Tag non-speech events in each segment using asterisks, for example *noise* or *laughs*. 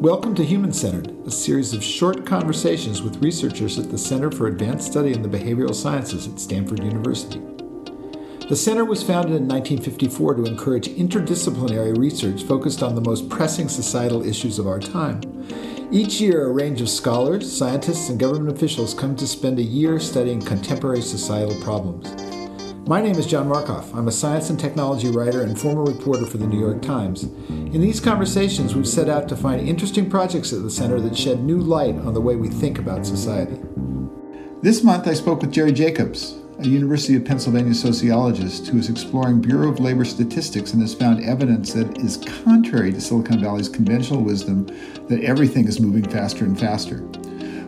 Welcome to Human Centered, a series of short conversations with researchers at the Center for Advanced Study in the Behavioral Sciences at Stanford University. The center was founded in 1954 to encourage interdisciplinary research focused on the most pressing societal issues of our time. Each year, a range of scholars, scientists, and government officials come to spend a year studying contemporary societal problems. My name is John Markoff. I'm a science and technology writer and former reporter for the New York Times. In these conversations, we've set out to find interesting projects at the center that shed new light on the way we think about society. This month, I spoke with Jerry Jacobs, a University of Pennsylvania sociologist who is exploring Bureau of Labor statistics and has found evidence that is contrary to Silicon Valley's conventional wisdom that everything is moving faster and faster.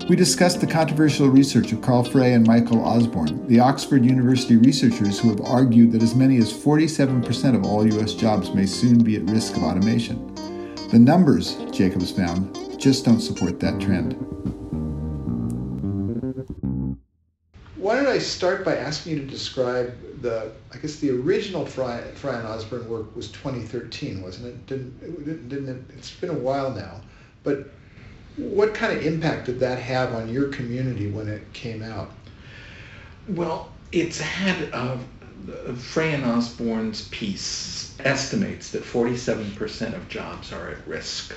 We discussed the controversial research of Carl Frey and Michael Osborne, the Oxford University researchers who have argued that as many as 47% of all U.S. jobs may soon be at risk of automation. The numbers, Jacobs found, just don't support that trend. Why don't I start by asking you to describe the, I guess the original Frey, Frey and Osborne work was 2013, wasn't it? Didn't, didn't it? It's been a while now, but what kind of impact did that have on your community when it came out? Well, it's had uh, Frey and Osborne's piece estimates that 47% of jobs are at risk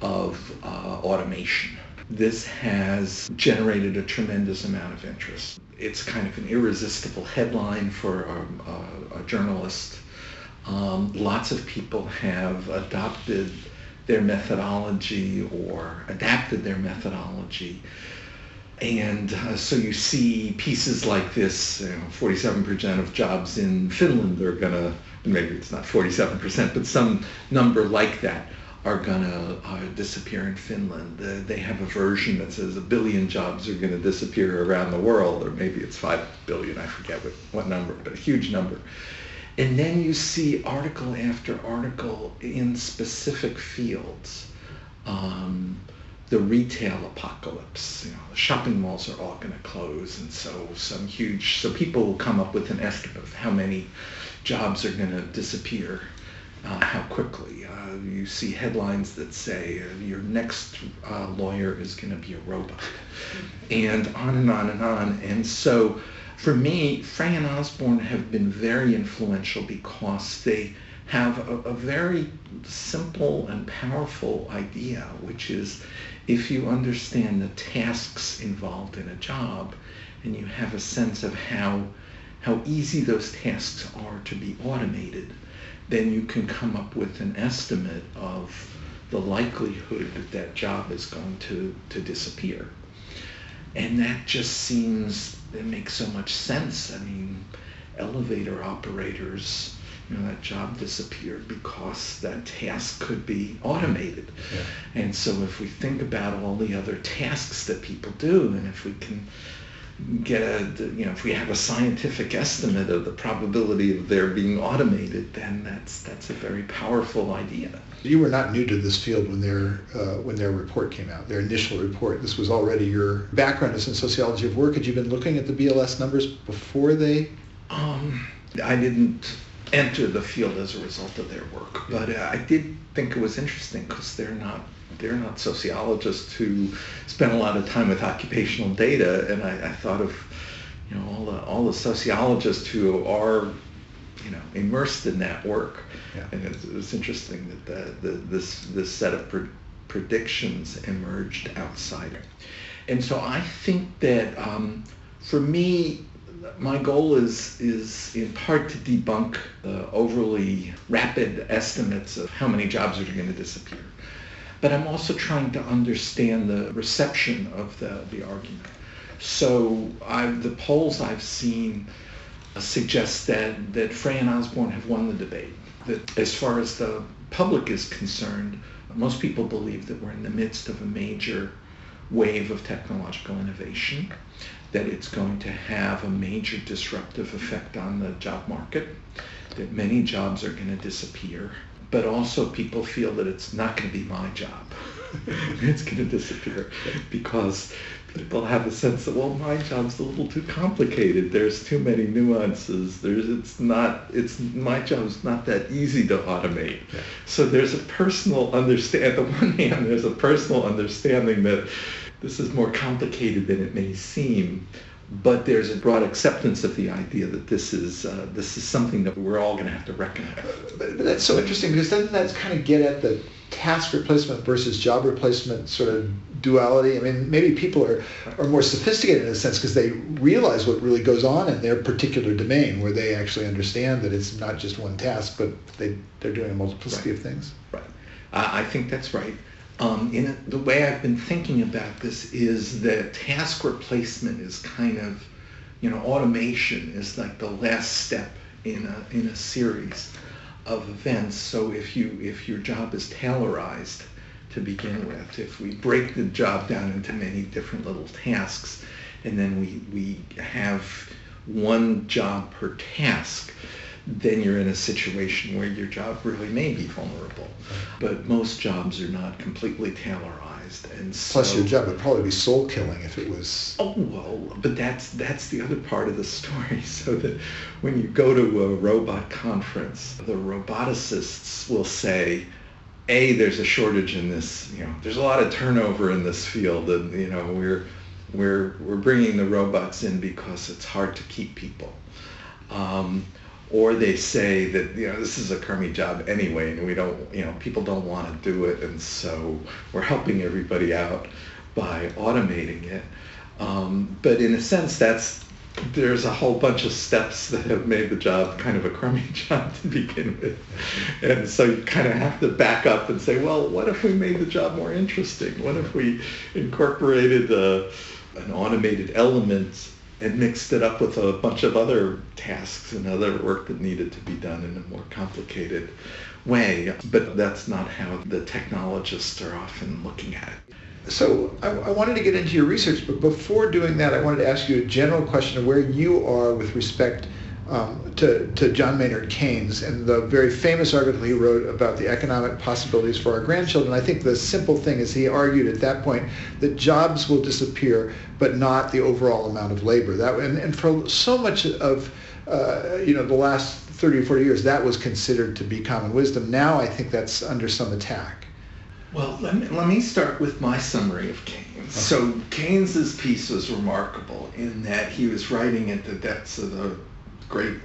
of uh, automation. This has generated a tremendous amount of interest. It's kind of an irresistible headline for a, a, a journalist. Um, lots of people have adopted their methodology or adapted their methodology. And uh, so you see pieces like this, you know, 47% of jobs in Finland are going to, maybe it's not 47%, but some number like that are going to uh, disappear in Finland. Uh, they have a version that says a billion jobs are going to disappear around the world, or maybe it's 5 billion, I forget what, what number, but a huge number. And then you see article after article in specific fields. Um, the retail apocalypse. You know, the shopping malls are all going to close, and so some huge. So people will come up with an estimate of how many jobs are going to disappear, uh, how quickly. Uh, you see headlines that say uh, your next uh, lawyer is going to be a robot, and on and on and on. And so for me, Frey and Osborne have been very influential because they have a, a, very simple and powerful idea, which is if you understand the tasks involved in a job and you have a sense of how, how easy those tasks are to be automated, then you can come up with an estimate of the likelihood that that job is going to, to disappear. And that just seems, it makes so much sense. I mean, elevator operators, you know, that job disappeared because that task could be automated. Yeah. And so if we think about all the other tasks that people do, and if we can get a, you know, if we have a scientific estimate of the probability of their being automated, then that's that's a very powerful idea. You were not new to this field when their uh, when their report came out, their initial report. This was already your background is in sociology of work. Had you been looking at the BLS numbers before they? Um, I didn't enter the field as a result of their work, but uh, I did think it was interesting because they're not they're not sociologists who spend a lot of time with occupational data, and I, I thought of you know all the all the sociologists who are you know immersed in that work, yeah. and it, it, was interesting that the, the, this this set of pre- predictions emerged outside. And so I think that um, for me, my goal is is in part to debunk the overly rapid estimates of how many jobs are going to disappear but I'm also trying to understand the reception of the, the argument. So I've, the polls I've seen suggest that, that Frey and Osborne have won the debate. That as far as the public is concerned, most people believe that we're in the midst of a major wave of technological innovation, that it's going to have a major disruptive effect on the job market, that many jobs are going to disappear, but also people feel that it's not going to be my job. *laughs* it's going to disappear because people have a sense that well my job's a little too complicated there's too many nuances there's it's not it's my job's not that easy to automate yeah. so there's a personal understand on the one hand there's a personal understanding that this is more complicated than it may seem but there's a broad acceptance of the idea that this is uh, this is something that we're all going to have to reckon with. But, but that's so interesting because doesn't that kind of get at the task replacement versus job replacement sort of duality? I mean, maybe people are, are more sophisticated in a sense because they realize what really goes on in their particular domain where they actually understand that it's not just one task, but they, they're doing a multiplicity right. of things. Right. Uh, I think that's right. Um, in the way I've been thinking about this is that task replacement is kind of, you know, automation is like the last step in a in a series of events. So if you if your job is Taylorized to begin with, if we break the job down into many different little tasks, and then we we have one job per task, then you're in a situation where your job really may be vulnerable. But most jobs are not completely Taylorized, and so, plus your job would probably be soul killing if it was. Oh well, but that's that's the other part of the story. *laughs* So that when you go to a robot conference, the roboticists will say. A, there's a shortage in this, you know, there's a lot of turnover in this field and, you know, we're, we're, we're bringing the robots in because it's hard to keep people. Um, or they say that you know this is a crummy job anyway and we don't you know people don't want to do it and so we're helping everybody out by automating it. Um, but in a sense that's there's a whole bunch of steps that have made the job kind of a crummy *laughs* job to begin with. And so you kind of have to back up and say well what if we made the job more interesting? What if we incorporated a, an automated element and mixed it up with a bunch of other tasks and other work that needed to be done in a more complicated way. But that's not how the technologists are often looking at it. So I, I, wanted to get into your research, but before doing that, I wanted to ask you a general question of where you are with respect um, to, to John Maynard Keynes and the very famous article he wrote about the economic possibilities for our grandchildren. I think the simple thing is he argued at that point that jobs will disappear, but not the overall amount of labor. That and, and for so much of uh, you know the last 30 or 40 years, that was considered to be common wisdom. Now I think that's under some attack. Well, let me, let me start with my summary of Keynes. So Keynes's piece was remarkable in that he was writing at the depths of the Great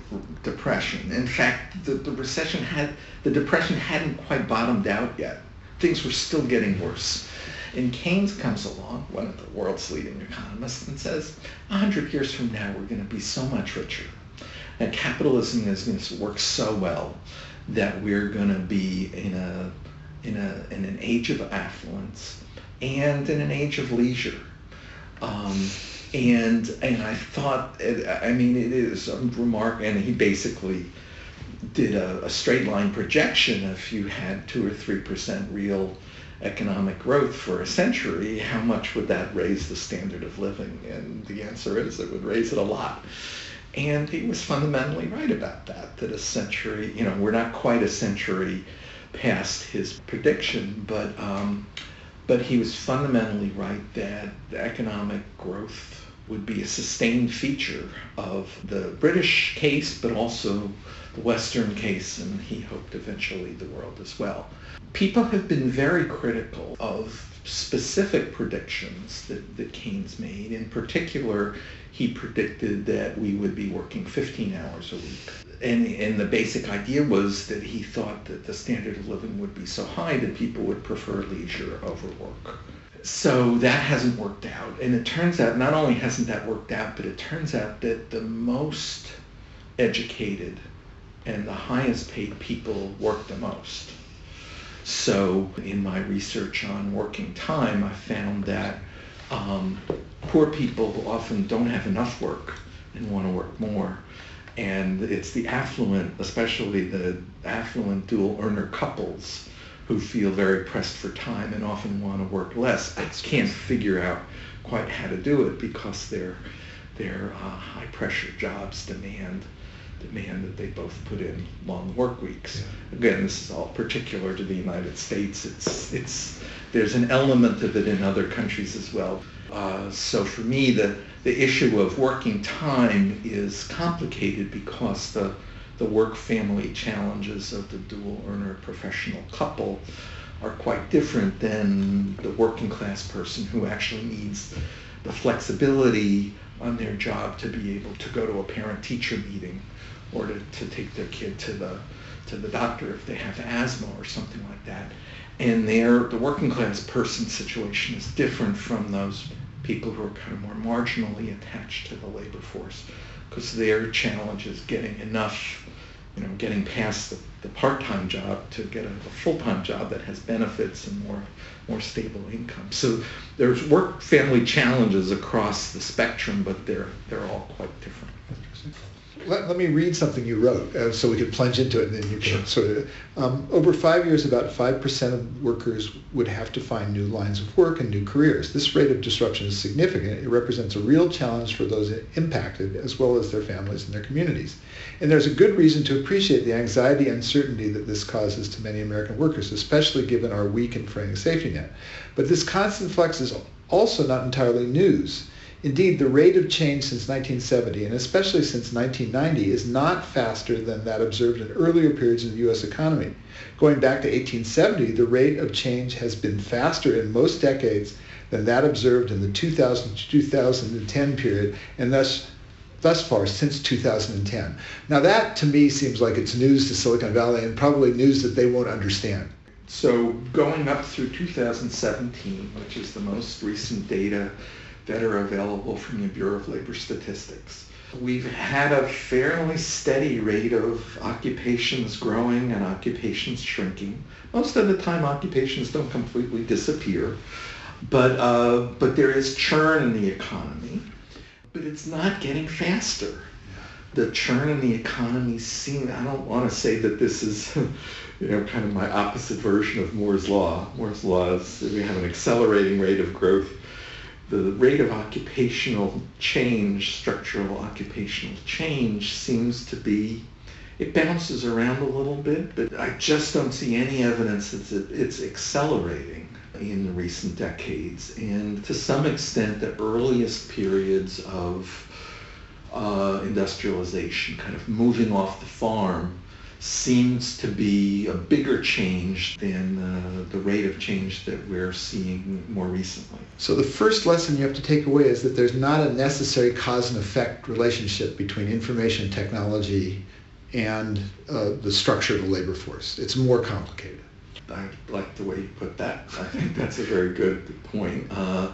Depression. In fact, the, the recession had, the depression hadn't quite bottomed out yet. Things were still getting worse. And Keynes comes along, one of the world's leading economists, and says, 100 years from now, we're going to be so much richer. And capitalism is going to work so well that we're going to be in a, in, a, in an age of affluence and in an age of leisure. Um, and and I thought, I mean, it is a remark, and he basically did a, a straight line projection. If you had two or three percent real economic growth for a century, how much would that raise the standard of living? And the answer is it would raise it a lot. And he was fundamentally right about that, that a century, you know, we're not quite a century past his prediction, but um, but he was fundamentally right that economic growth would be a sustained feature of the British case, but also the Western case, and he hoped eventually the world as well. People have been very critical of specific predictions that, that Keynes made. In particular, he predicted that we would be working 15 hours a week. And, and the basic idea was that he thought that the standard of living would be so high that people would prefer leisure over work. So that hasn't worked out. And it turns out, not only hasn't that worked out, but it turns out that the most educated and the highest paid people work the most. So in my research on working time, I found that um, poor people often don't have enough work and want to work more. And it's the affluent, especially the affluent dual earner couples, who feel very pressed for time and often want to work less, but can't figure out quite how to do it because their their uh, high pressure jobs demand demand that they both put in long work weeks. Yeah. Again, this is all particular to the United States. It's, it's, there's an element of it in other countries as well. Uh, so for me, the, the issue of working time is complicated because the, the work-family challenges of the dual earner professional couple are quite different than the working class person who actually needs the flexibility on their job to be able to go to a parent-teacher meeting or to, to take their kid to the to the doctor if they have asthma or something like that. And the working class person situation is different from those people who are kind of more marginally attached to the labor force because their challenge is getting enough, you know, getting past the, the part-time job to get a, a full-time job that has benefits and more more stable income. So there's work-family challenges across the spectrum, but they're they're all quite different let, let me read something you wrote uh, so we could plunge into it and then you can sort of um, over five years about 5% of workers would have to find new lines of work and new careers. This rate of disruption is significant. It represents a real challenge for those impacted as well as their families and their communities. And there's a good reason to appreciate the anxiety and uncertainty that this causes to many american workers especially given our weak and fraying safety net. But this constant flux is also not entirely news Indeed, the rate of change since 1970, and especially since 1990, is not faster than that observed in earlier periods in the U.S. economy. Going back to 1870, the rate of change has been faster in most decades than that observed in the 2000 to 2010 period, and thus thus far since 2010. Now that to me seems like it's news to Silicon Valley and probably news that they won't understand. So going up through 2017, which is the most recent data that are available from the Bureau of Labor Statistics. We've had a fairly steady rate of occupations growing and occupations shrinking. Most of the time occupations don't completely disappear, but, uh, but there is churn in the economy, but it's not getting faster. The churn in the economy seems, I don't want to say that this is *laughs* you know, kind of my opposite version of Moore's Law. Moore's Law is we have an accelerating rate of growth the rate of occupational change, structural occupational change, seems to be, it bounces around a little bit, but I just don't see any evidence that it's accelerating in the recent decades. And to some extent, the earliest periods of uh, industrialization, kind of moving off the farm, seems to be a bigger change than uh, the rate of change that we're seeing more recently. So the first lesson you have to take away is that there's not a necessary cause and effect relationship between information technology and uh, the structure of the labor force. It's more complicated. I like the way you put that. I think that's a very good point. Uh,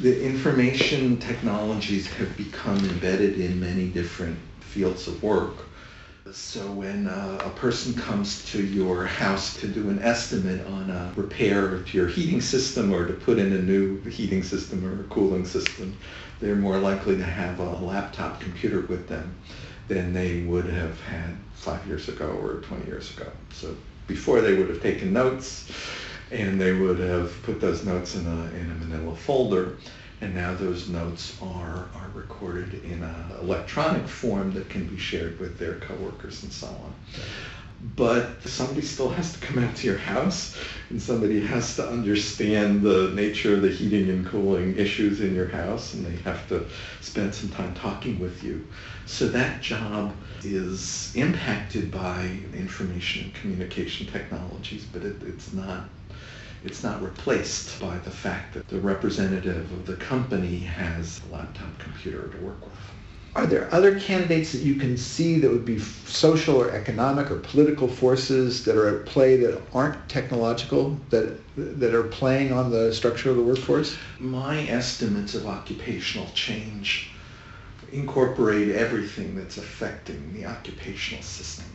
the information technologies have become embedded in many different fields of work so when uh, a person comes to your house to do an estimate on a repair to your heating system or to put in a new heating system or a cooling system, they're more likely to have a laptop computer with them than they would have had five years ago or 20 years ago. So before they would have taken notes and they would have put those notes in a, in a manila folder and now those notes are, are recorded in an electronic form that can be shared with their coworkers and so on. But somebody still has to come out to your house and somebody has to understand the nature of the heating and cooling issues in your house and they have to spend some time talking with you. So that job is impacted by information and communication technologies, but it, it's not it's not replaced by the fact that the representative of the company has a laptop computer to work with. Are there other candidates that you can see that would be social or economic or political forces that are at play that aren't technological, that, that are playing on the structure of the workforce? My estimates of occupational change incorporate everything that's affecting the occupational system.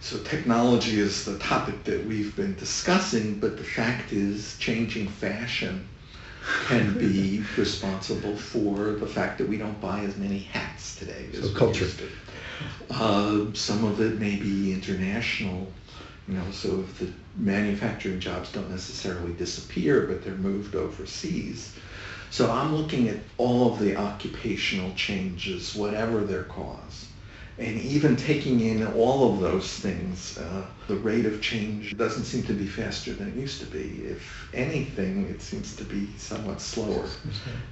So technology is the topic that we've been discussing, but the fact is changing fashion can be *laughs* responsible for the fact that we don't buy as many hats today as so culture. Uh, some of it may be international, you know, so if the manufacturing jobs don't necessarily disappear, but they're moved overseas. So I'm looking at all of the occupational changes, whatever their cause And even taking in all of those things, uh, the rate of change doesn't seem to be faster than it used to be. If anything, it seems to be somewhat slower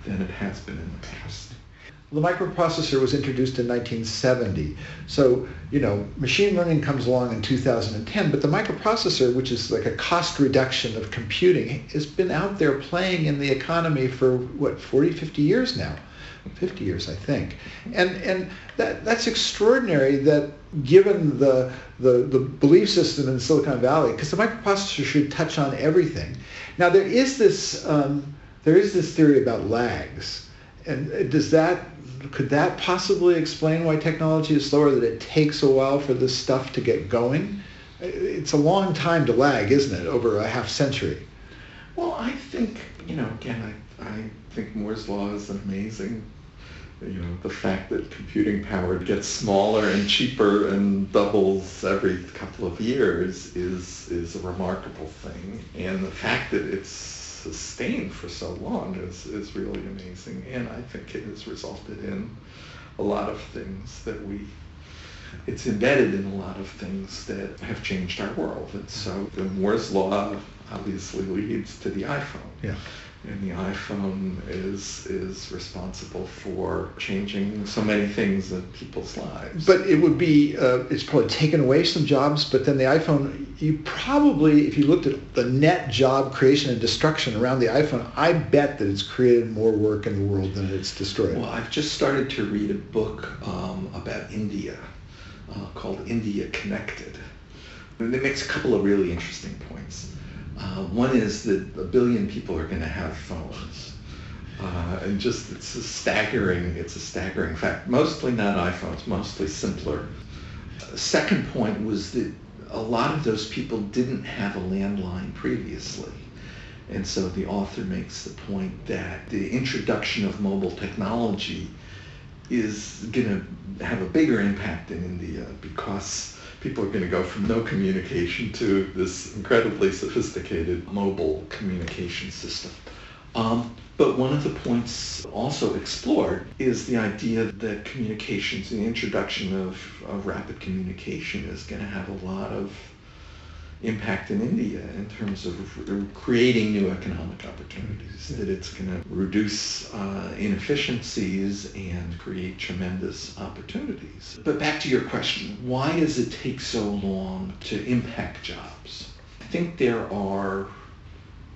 than it has been in the past. The microprocessor was introduced in 1970. So, you know, machine learning comes along in 2010, but the microprocessor, which is like a cost reduction of computing, has been out there playing in the economy for, what, 40, 50 years now. 50 years, I think. And, and that, that's extraordinary that given the, the, the belief system in Silicon Valley, because the microprocessor should touch on everything. Now, there is this, um, there is this theory about lags. And does that could that possibly explain why technology is slower? That it takes a while for this stuff to get going. It's a long time to lag, isn't it? Over a half century. Well, I think you know. Again, I, I think Moore's law is amazing. You know, the fact that computing power gets smaller and cheaper and doubles every couple of years is is a remarkable thing, and the fact that it's sustained for so long is, is really amazing. And I think it has resulted in a lot of things that we, it's embedded in a lot of things that have changed our world. And so the Moore's Law obviously leads to the iPhone. Yeah and the iPhone is is responsible for changing so many things in people's lives. But it would be uh, it's probably taken away some jobs. But then the iPhone, you probably, if you looked at the net job creation and destruction around the iPhone, I bet that it's created more work in the world than it's destroyed. Well, I've just started to read a book um, about India uh, called India Connected. And it makes a couple of really interesting points. Uh, one is that a billion people are going to have phones. Uh, and just it's a staggering, it's a staggering fact. Mostly not iPhones, mostly simpler. second point was that a lot of those people didn't have a landline previously. And so the author makes the point that the introduction of mobile technology is going to have a bigger impact in India because people are going to go from no communication to this incredibly sophisticated mobile communication system. Um, but one of the points also explored is the idea that communications, the introduction of, of rapid communication is going to have a lot of impact in India in terms of creating new economic opportunities, that it's going to reduce uh, inefficiencies and create tremendous opportunities. But back to your question, why does it take so long to impact jobs? I think there are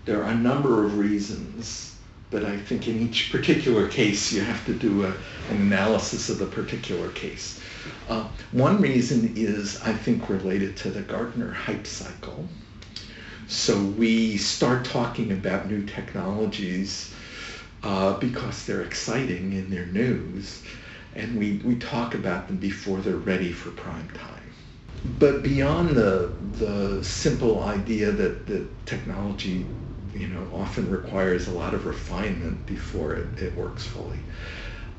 there are a number of reasons, but I think in each particular case you have to do a, an analysis of the particular case. Uh, one reason is, I think, related to the Gartner hype cycle. So we start talking about new technologies uh, because they're exciting and they're news, and we, we talk about them before they're ready for prime time. But beyond the, the simple idea that, that technology you know, often requires a lot of refinement before it, it works fully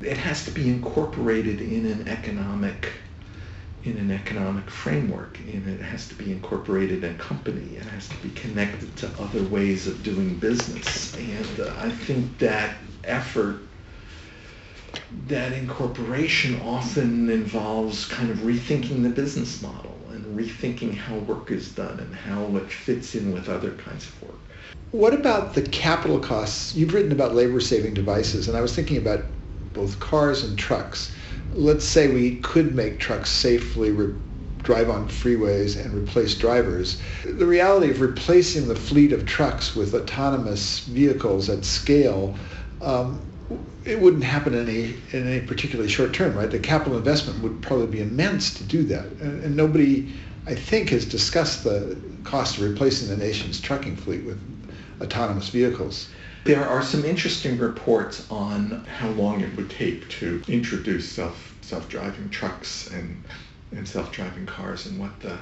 it has to be incorporated in an economic in an economic framework and it has to be incorporated in a company it has to be connected to other ways of doing business. And uh, i think that effort that incorporation often involves kind of rethinking the business model and rethinking how work is done and how it fits in with other kinds of work. What about the capital costs? You've written about labor saving devices and i was thinking about both cars and trucks. Let's say we could make trucks safely re- drive on freeways and replace drivers. The reality of replacing the fleet of trucks with autonomous vehicles at scale, um, it wouldn't happen in any in any particularly short term, right? The capital investment would probably be immense to do that, and, and nobody, I think, has discussed the cost of replacing the nation's trucking fleet with autonomous vehicles. There are some interesting reports on how long it would take to introduce self self-driving trucks and and self-driving cars and what the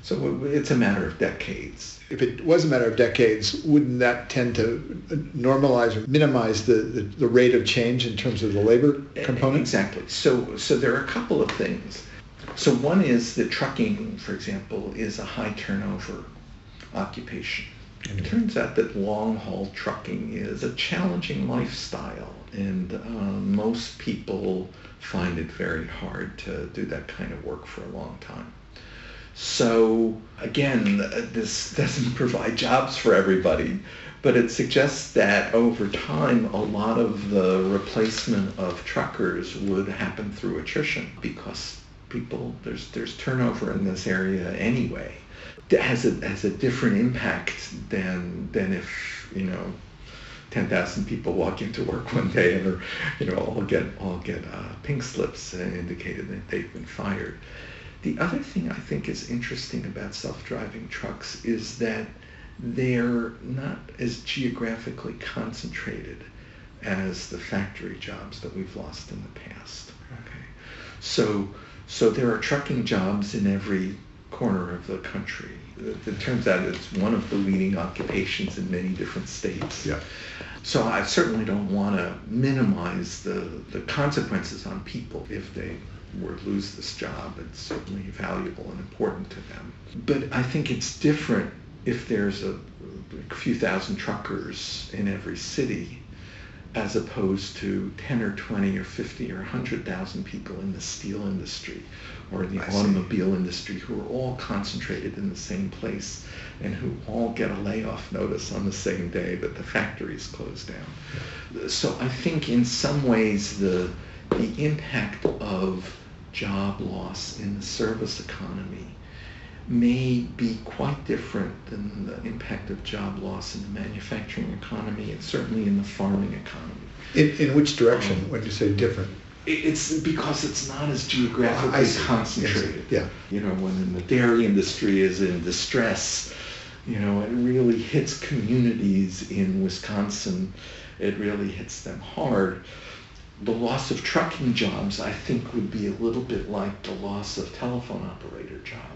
so it's a matter of decades. If it was a matter of decades, wouldn't that tend to uh, normalize or minimize the, the, the rate of change in terms of the labor component? Exactly. So so there are a couple of things. So one is that trucking, for example, is a high turnover occupation. It turns out that long haul trucking is a challenging lifestyle, and uh, most people find it very hard to do that kind of work for a long time. So again, this doesn't *laughs* provide jobs for everybody, but it suggests that over time, a lot of the replacement of truckers would happen through attrition because people there's there's turnover in this area anyway. Has a has a different impact than than if you know 10,000 people walk into work *laughs* one day and are, you know, all get all get uh, pink slips indicating that they've been fired. The other thing I think is interesting about self-driving trucks is that they're not as geographically concentrated as the factory jobs that we've lost in the past. Okay, so so there are trucking jobs in every corner of the country. It, turns out it's one of the leading occupations in many different states. Yeah. So I certainly don't want to minimize the, the consequences on people if they were to lose this job. It's certainly valuable and important to them. But I think it's different if there's a, a few thousand truckers in every city as opposed to 10 or 20 or 50 or 100,000 people in the steel industry or in the I automobile see. industry who are all concentrated in the same place and who all get a layoff notice on the same day that the factories close down. So I think in some ways the, the impact of job loss in the service economy may be quite different than the impact of job loss in the manufacturing economy and certainly in the farming economy. In, in which direction um, when you say different? It's because it's not as geographically oh, concentrated. Yes. Yeah. You know, when the dairy industry is in distress, you know, it really hits communities in Wisconsin. It really hits them hard. The loss of trucking jobs, I think, would be a little bit like the loss of telephone operator jobs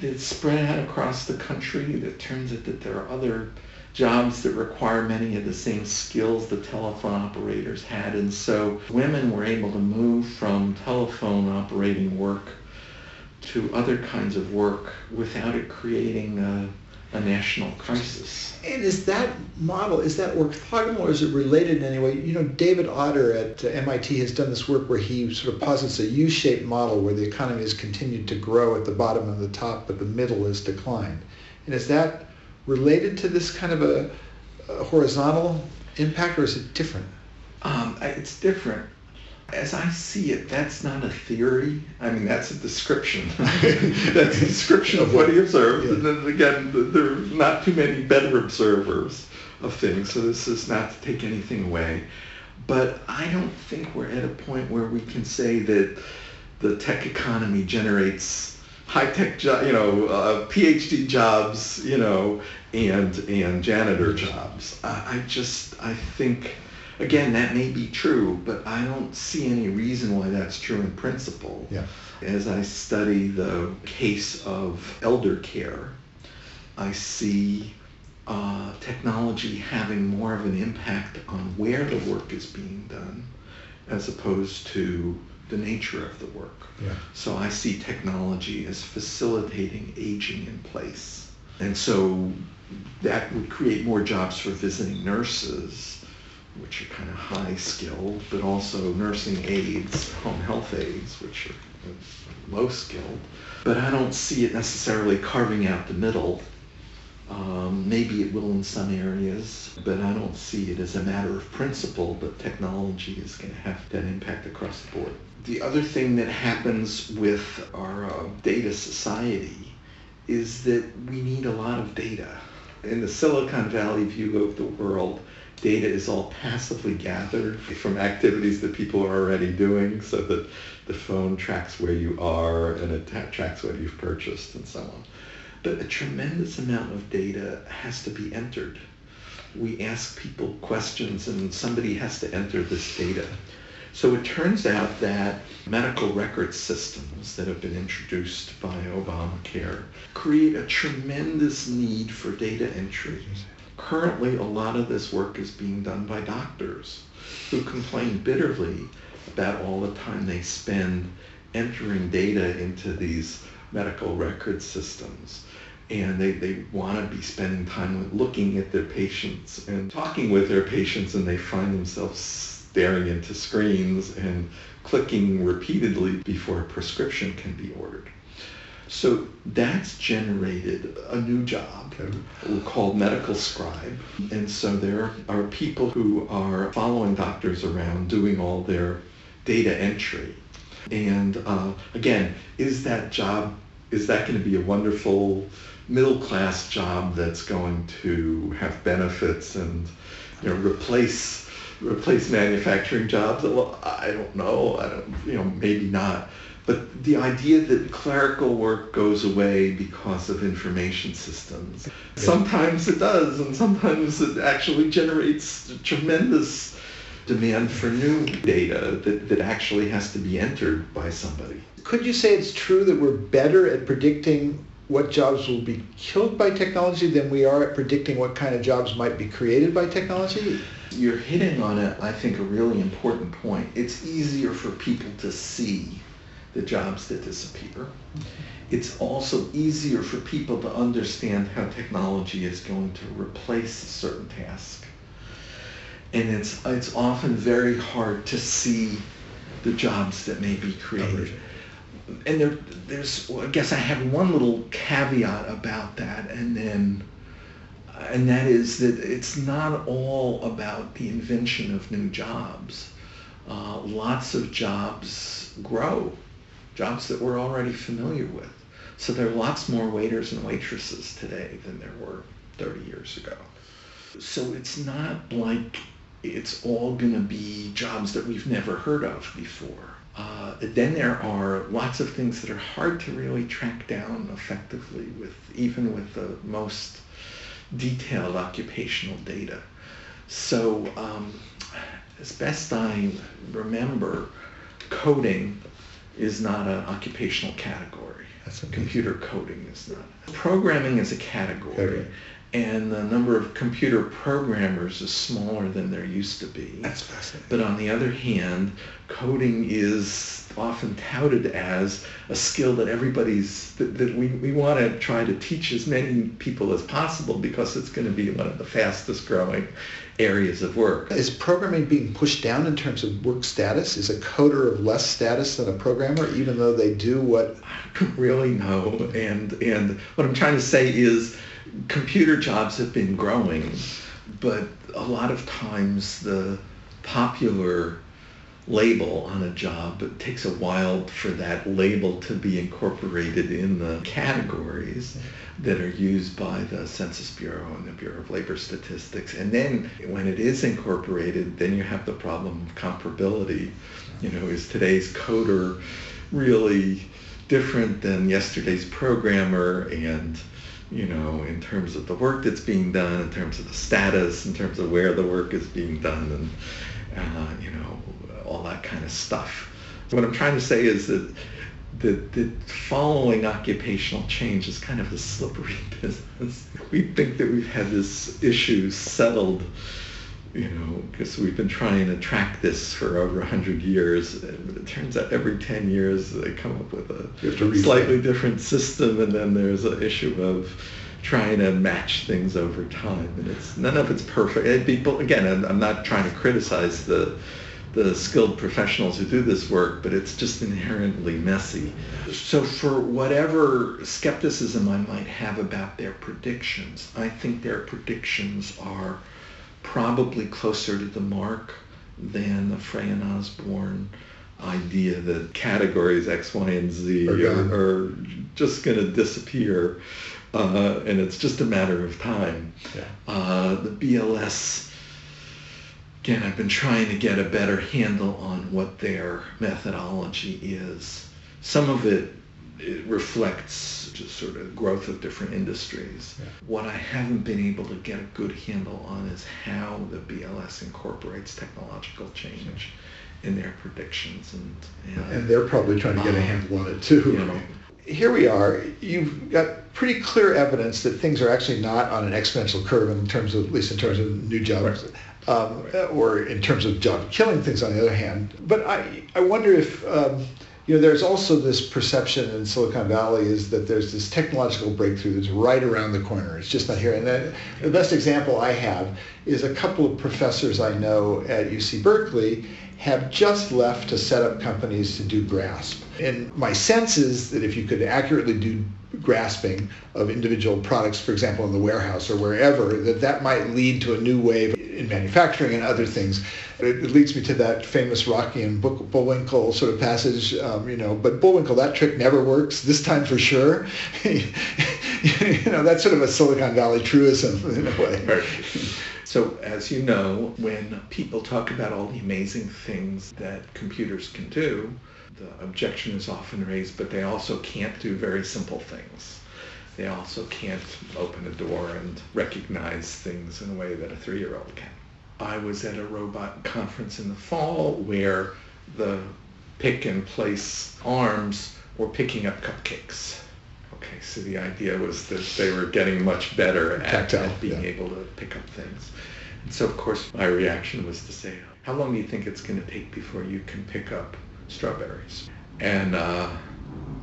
it's spread out across the country. It turns out that there are other jobs that require many of the same skills the telephone operators had. And so women were able to move from telephone operating work to other kinds of work without it creating a a national crisis. And is that model, is that orthogonal or is it related in any way? You know, David Autor at uh, MIT has done this work where he sort of posits a U-shaped model where the economy has continued to grow at the bottom and the top, but the middle has declined. And is that related to this kind of a, a horizontal impact or is it different? Um, it's different as I see it, that's not a theory. I mean, that's a description. *laughs* that's a description of what he observed. Yeah. And then again, there are not too many better observers of things, so this is not to take anything away. But I don't think we're at a point where we can say that the tech economy generates high-tech, jo- you know, uh, PhD jobs, you know, and and janitor jobs. I, I just I think Again, that may be true, but I don't see any reason why that's true in principle. Yeah. As I study the case of elder care, I see uh, technology having more of an impact on where the work is being done as opposed to the nature of the work. Yeah. So I see technology as facilitating aging in place. And so that would create more jobs for visiting nurses which are kind of high skilled, but also nursing aides, home health aides, which are low skilled. But I don't see it necessarily carving out the middle. Um, maybe it will in some areas, but I don't see it as a matter of principle that technology is going to have that impact across the board. The other thing that happens with our uh, data society is that we need a lot of data. In the Silicon Valley view of the world, data is all passively gathered from activities that people are already doing so that the phone tracks where you are and it tracks what you've purchased and so on. But a tremendous amount of data has to be entered. We ask people questions and somebody has to enter this data. So it turns out that medical record systems that have been introduced by Obamacare create a tremendous need for data entry Currently, a lot of this work is being done by doctors who complain bitterly about all the time they spend entering data into these medical record systems. and they, they want to be spending time with looking at their patients and talking with their patients and they find themselves staring into screens and clicking repeatedly before a prescription can be ordered. So that's generated a new job okay. called medical scribe. And so there are people who are following doctors around doing all their data entry. And uh, again, is that job, is that going to be a wonderful middle class job that's going to have benefits and you know replace replace manufacturing jobs? Well, I don't know. I don't, you know, maybe not. But the idea that clerical work goes away because of information systems, sometimes it does, and sometimes it actually generates tremendous demand for new data that, that actually has to be entered by somebody. Could you say it's true that we're better at predicting what jobs will be killed by technology than we are at predicting what kind of jobs might be created by technology? You're hitting on it, I think, a really important point. It's easier for people to see the jobs that disappear. It's also easier for people to understand how technology is going to replace a certain tasks. And it's, it's often very hard to see the jobs that may be created. And there, there's, I guess I have one little caveat about that, and then, and that is that it's not all about the invention of new jobs. Uh, lots of jobs grow jobs that we're already familiar with. So there are lots more waiters and waitresses today than there were 30 years ago. So it's not like it's all going to be jobs that we've never heard of before. Uh, then there are lots of things that are hard to really track down effectively with even with the most detailed occupational data. So um, as best I remember, coding is not an occupational category. That's computer coding is not. Programming is a category. Okay. And the number of computer programmers is smaller than there used to be. That's fascinating. But on the other hand, coding is often touted as a skill that everybody's that, that we, we want to try to teach as many people as possible because it's going to be one of the fastest growing areas of work. Is programming being pushed down in terms of work status? Is a coder of less status than a programmer, even though they do what? I don't really know. And and what I'm trying to say is, computer jobs have been growing, but a lot of times the popular label on a job. But it takes a while for that label to be incorporated in the categories that are used by the Census Bureau and the Bureau of Labor Statistics. And then when it is incorporated, then you have the problem of comparability. You know, is today's coder really different than yesterday's programmer and you know, in terms of the work that's being done, in terms of the status, in terms of where the work is being done, and uh, you know, all that kind of stuff. So what I'm trying to say is that the, that following occupational change is kind of a slippery *laughs* business. We think that we've had this issue settled, you know, because we've been trying to track this for over 100 years. But it turns out every 10 years they come up with a slightly different system, and then there's an issue of trying to match things over time. And it's none of it's perfect. Again, I'm, I'm not trying to criticize the the skilled professionals who do this work, but it's just inherently messy. So for whatever skepticism I might have about their predictions, I think their predictions are probably closer to the mark than the Frey and Osborne idea that categories X, Y, and Z are, are just going to disappear, uh, and it's just a matter of time. Yeah. Uh, the BLS again, I've been trying to get a better handle on what their methodology is. Some of it, it reflects just sort of growth of different industries. Yeah. What I haven't been able to get a good handle on is how the BLS incorporates technological change in their predictions. And, and, and they're probably trying to get a um, handle on it too. You know, here we are. You've got pretty clear evidence that things are actually not on an exponential curve in terms of, at least in terms of new jobs. Right um, or in terms of job killing things on the other hand. But I, I wonder if um, you know, there's also this perception in Silicon Valley is that there's this technological breakthrough that's right around the corner. It's just not here. And the, the best example I have is a couple of professors I know at UC Berkeley have just left to set up companies to do GRASP. And my sense is that if you could accurately do grasping of individual products, for example, in the warehouse or wherever, that that might lead to a new wave in manufacturing and other things. It, it leads me to that famous Rocky and Bullwinkle sort of passage, um, you know, but Bullwinkle, that trick never works, this time for sure. *laughs* you know, that's sort of a Silicon Valley truism in a way. Right. So, as you know, when people talk about all the amazing things that computers can do, the objection is often raised, but they also can't do very simple things. They also can't open a door and recognize things in a way that a three-year-old can. I was at a robot conference in the fall where the pick and place arms were picking up cupcakes. Okay, so the idea was that they were getting much better at, at being yeah. able to pick up things. And so, of course, my reaction was to say, how long do you think it's going to take before you can pick up strawberries? And uh,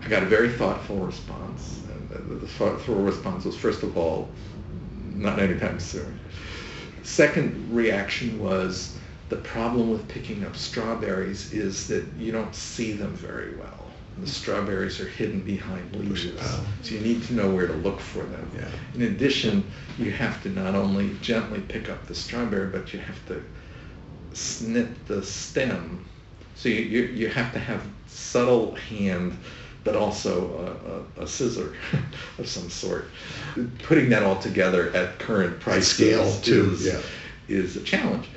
I got a very thoughtful response. And the, the thoughtful response was, first of all, not anytime soon. Second reaction was, the problem with picking up strawberries is that you don't see them very well. The strawberries are hidden behind leaves, so you need to know where to look for them. Yeah. In addition, you have to not only gently pick up the strawberry, but you have to snip the stem. So you, you, you have to have subtle hand, but also a, a, a scissor *laughs* of some sort. Putting that all together at current price scale too, is, yeah. is a challenge.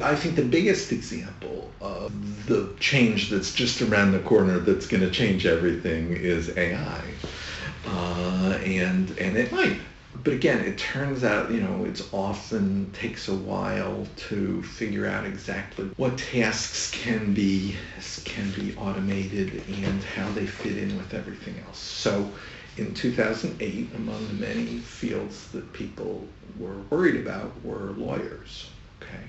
I think the biggest example of the change that's just around the corner that's going to change everything is AI. Uh, and, and it might. But again, it turns out, you know, it often takes a while to figure out exactly what tasks can be can be automated and how they fit in with everything else. So in 2008, among the many fields that people were worried about were lawyers. Okay,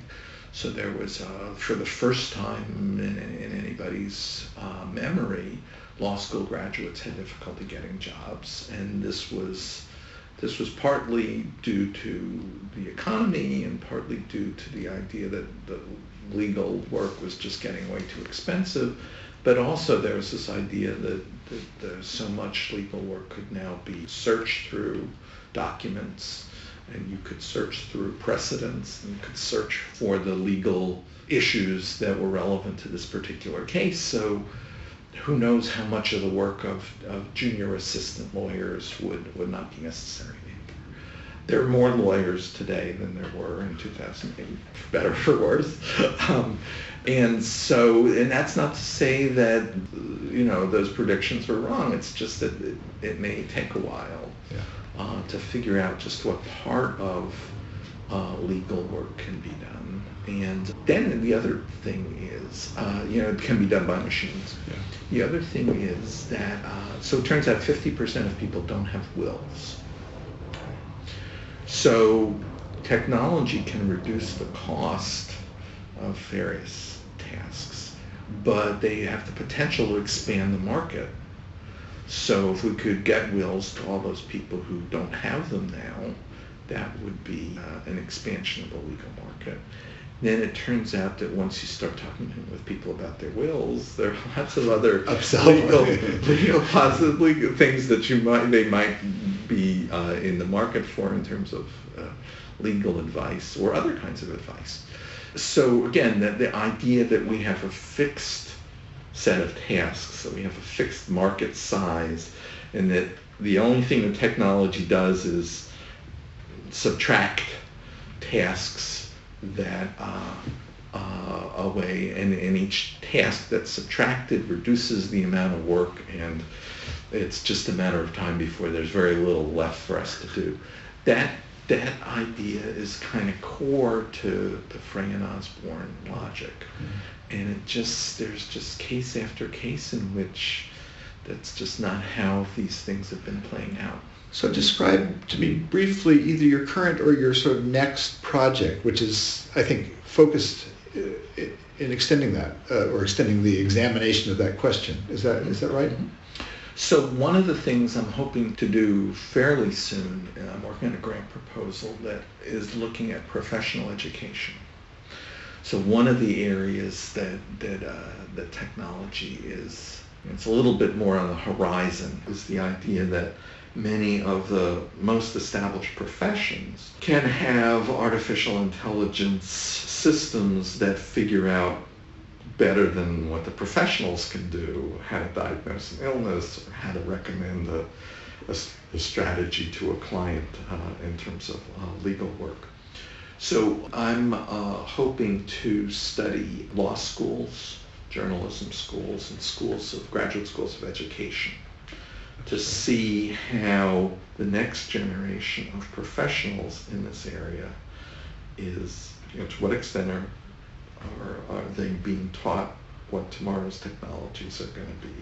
so there was, uh, for the first time in, in anybody's uh, memory, law school graduates had difficulty getting jobs, and this was this was partly due to the economy and partly due to the idea that the legal work was just getting way too expensive. But also there was this idea that, that so much legal work could now be searched through documents and you could search through precedents and you could search for the legal issues that were relevant to this particular case. So who knows how much of the work of, of junior assistant lawyers would, would not be necessary anymore. There are more lawyers today than there were in 2008, for better or for worse. Um, and so, and that's not to say that, you know, those predictions were wrong. It's just that it, it may take a while yeah. uh, to figure out just what part of uh, legal work can be done. And then the other thing is, uh, you know, it can be done by machines. Yeah. The other thing is that, uh, so it turns out 50% of people don't have wills. So technology can reduce the cost of various tasks, but they have the potential to expand the market. So if we could get wills to all those people who don't have them now, that would be uh, an expansion of the legal market. Then it turns out that once you start talking with people about their wills, there are lots of other legal, *laughs* legal, possibly things that you might they might be uh, in the market for in terms of uh, legal advice or other kinds of advice. So again, the, the idea that we have a fixed set of tasks, that we have a fixed market size, and that the only thing that technology does is subtract tasks that uh, uh, away, and, and each task that's subtracted reduces the amount of work, and it's just a matter of time before there's very little left for us to do. That that idea is kind of core to the Frey and Osborne logic, mm-hmm. and it just there's just case after case in which that's just not how these things have been playing out. So describe to me briefly either your current or your sort of next project, which is, I think, focused uh, in extending that uh, or extending the examination of that question. Is that is that right? Mm-hmm. So one of the things I'm hoping to do fairly soon, I'm working on a grant proposal that is looking at professional education. So one of the areas that that uh, that technology is it's a little bit more on the horizon is the idea that many of the most established professions can have artificial intelligence systems that figure out better than what the professionals can do, how to diagnose an illness, or how to recommend a, a, a strategy to a client uh, in terms of uh, legal work. So I'm uh, hoping to study law schools, journalism schools, and schools of graduate schools of education to see how the next generation of professionals in this area is, you know, to what extent are or are they being taught what tomorrow's technologies are going to be?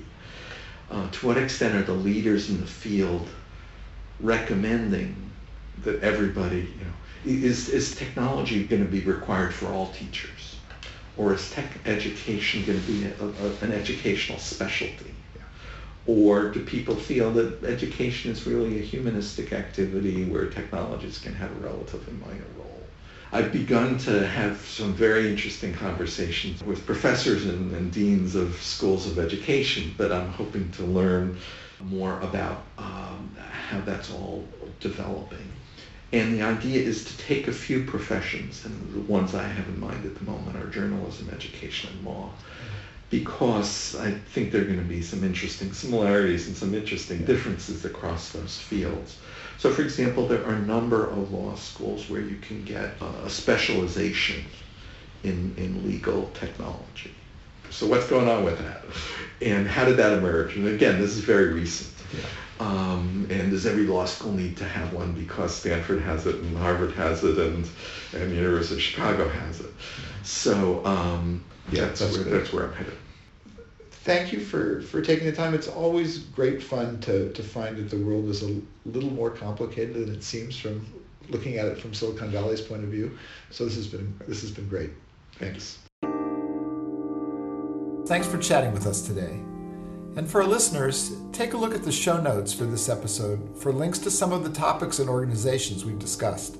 Uh, to what extent are the leaders in the field recommending that everybody, you know, is, is technology going to be required for all teachers? Or is tech education going to be a, a, an educational specialty? Or do people feel that education is really a humanistic activity where technologies can have a relatively minor role? I've begun to have some very interesting conversations with professors and, and deans of schools of education, but I'm hoping to learn more about um, how that's all developing. And the idea is to take a few professions, and the ones I have in mind at the moment are journalism, education, and law, because I think there are going to be some interesting similarities and some interesting differences across those fields. So for example, there are a number of law schools where you can get a specialization in, in legal technology. So what's going on with that? And how did that emerge? And again, this is very recent. Yeah. Um, and does every law school need to have one because Stanford has it and Harvard has it and, and University of Chicago has it? So um, yeah, that's, that's, where, that's where I'm headed thank you for, for taking the time. It's always great fun to, to find that the world is a little more complicated than it seems from looking at it from Silicon Valley's point of view. So this has been this has been great. Thanks. Thanks for chatting with us today. And for our listeners, take a look at the show notes for this episode for links to some of the topics and organizations we've discussed.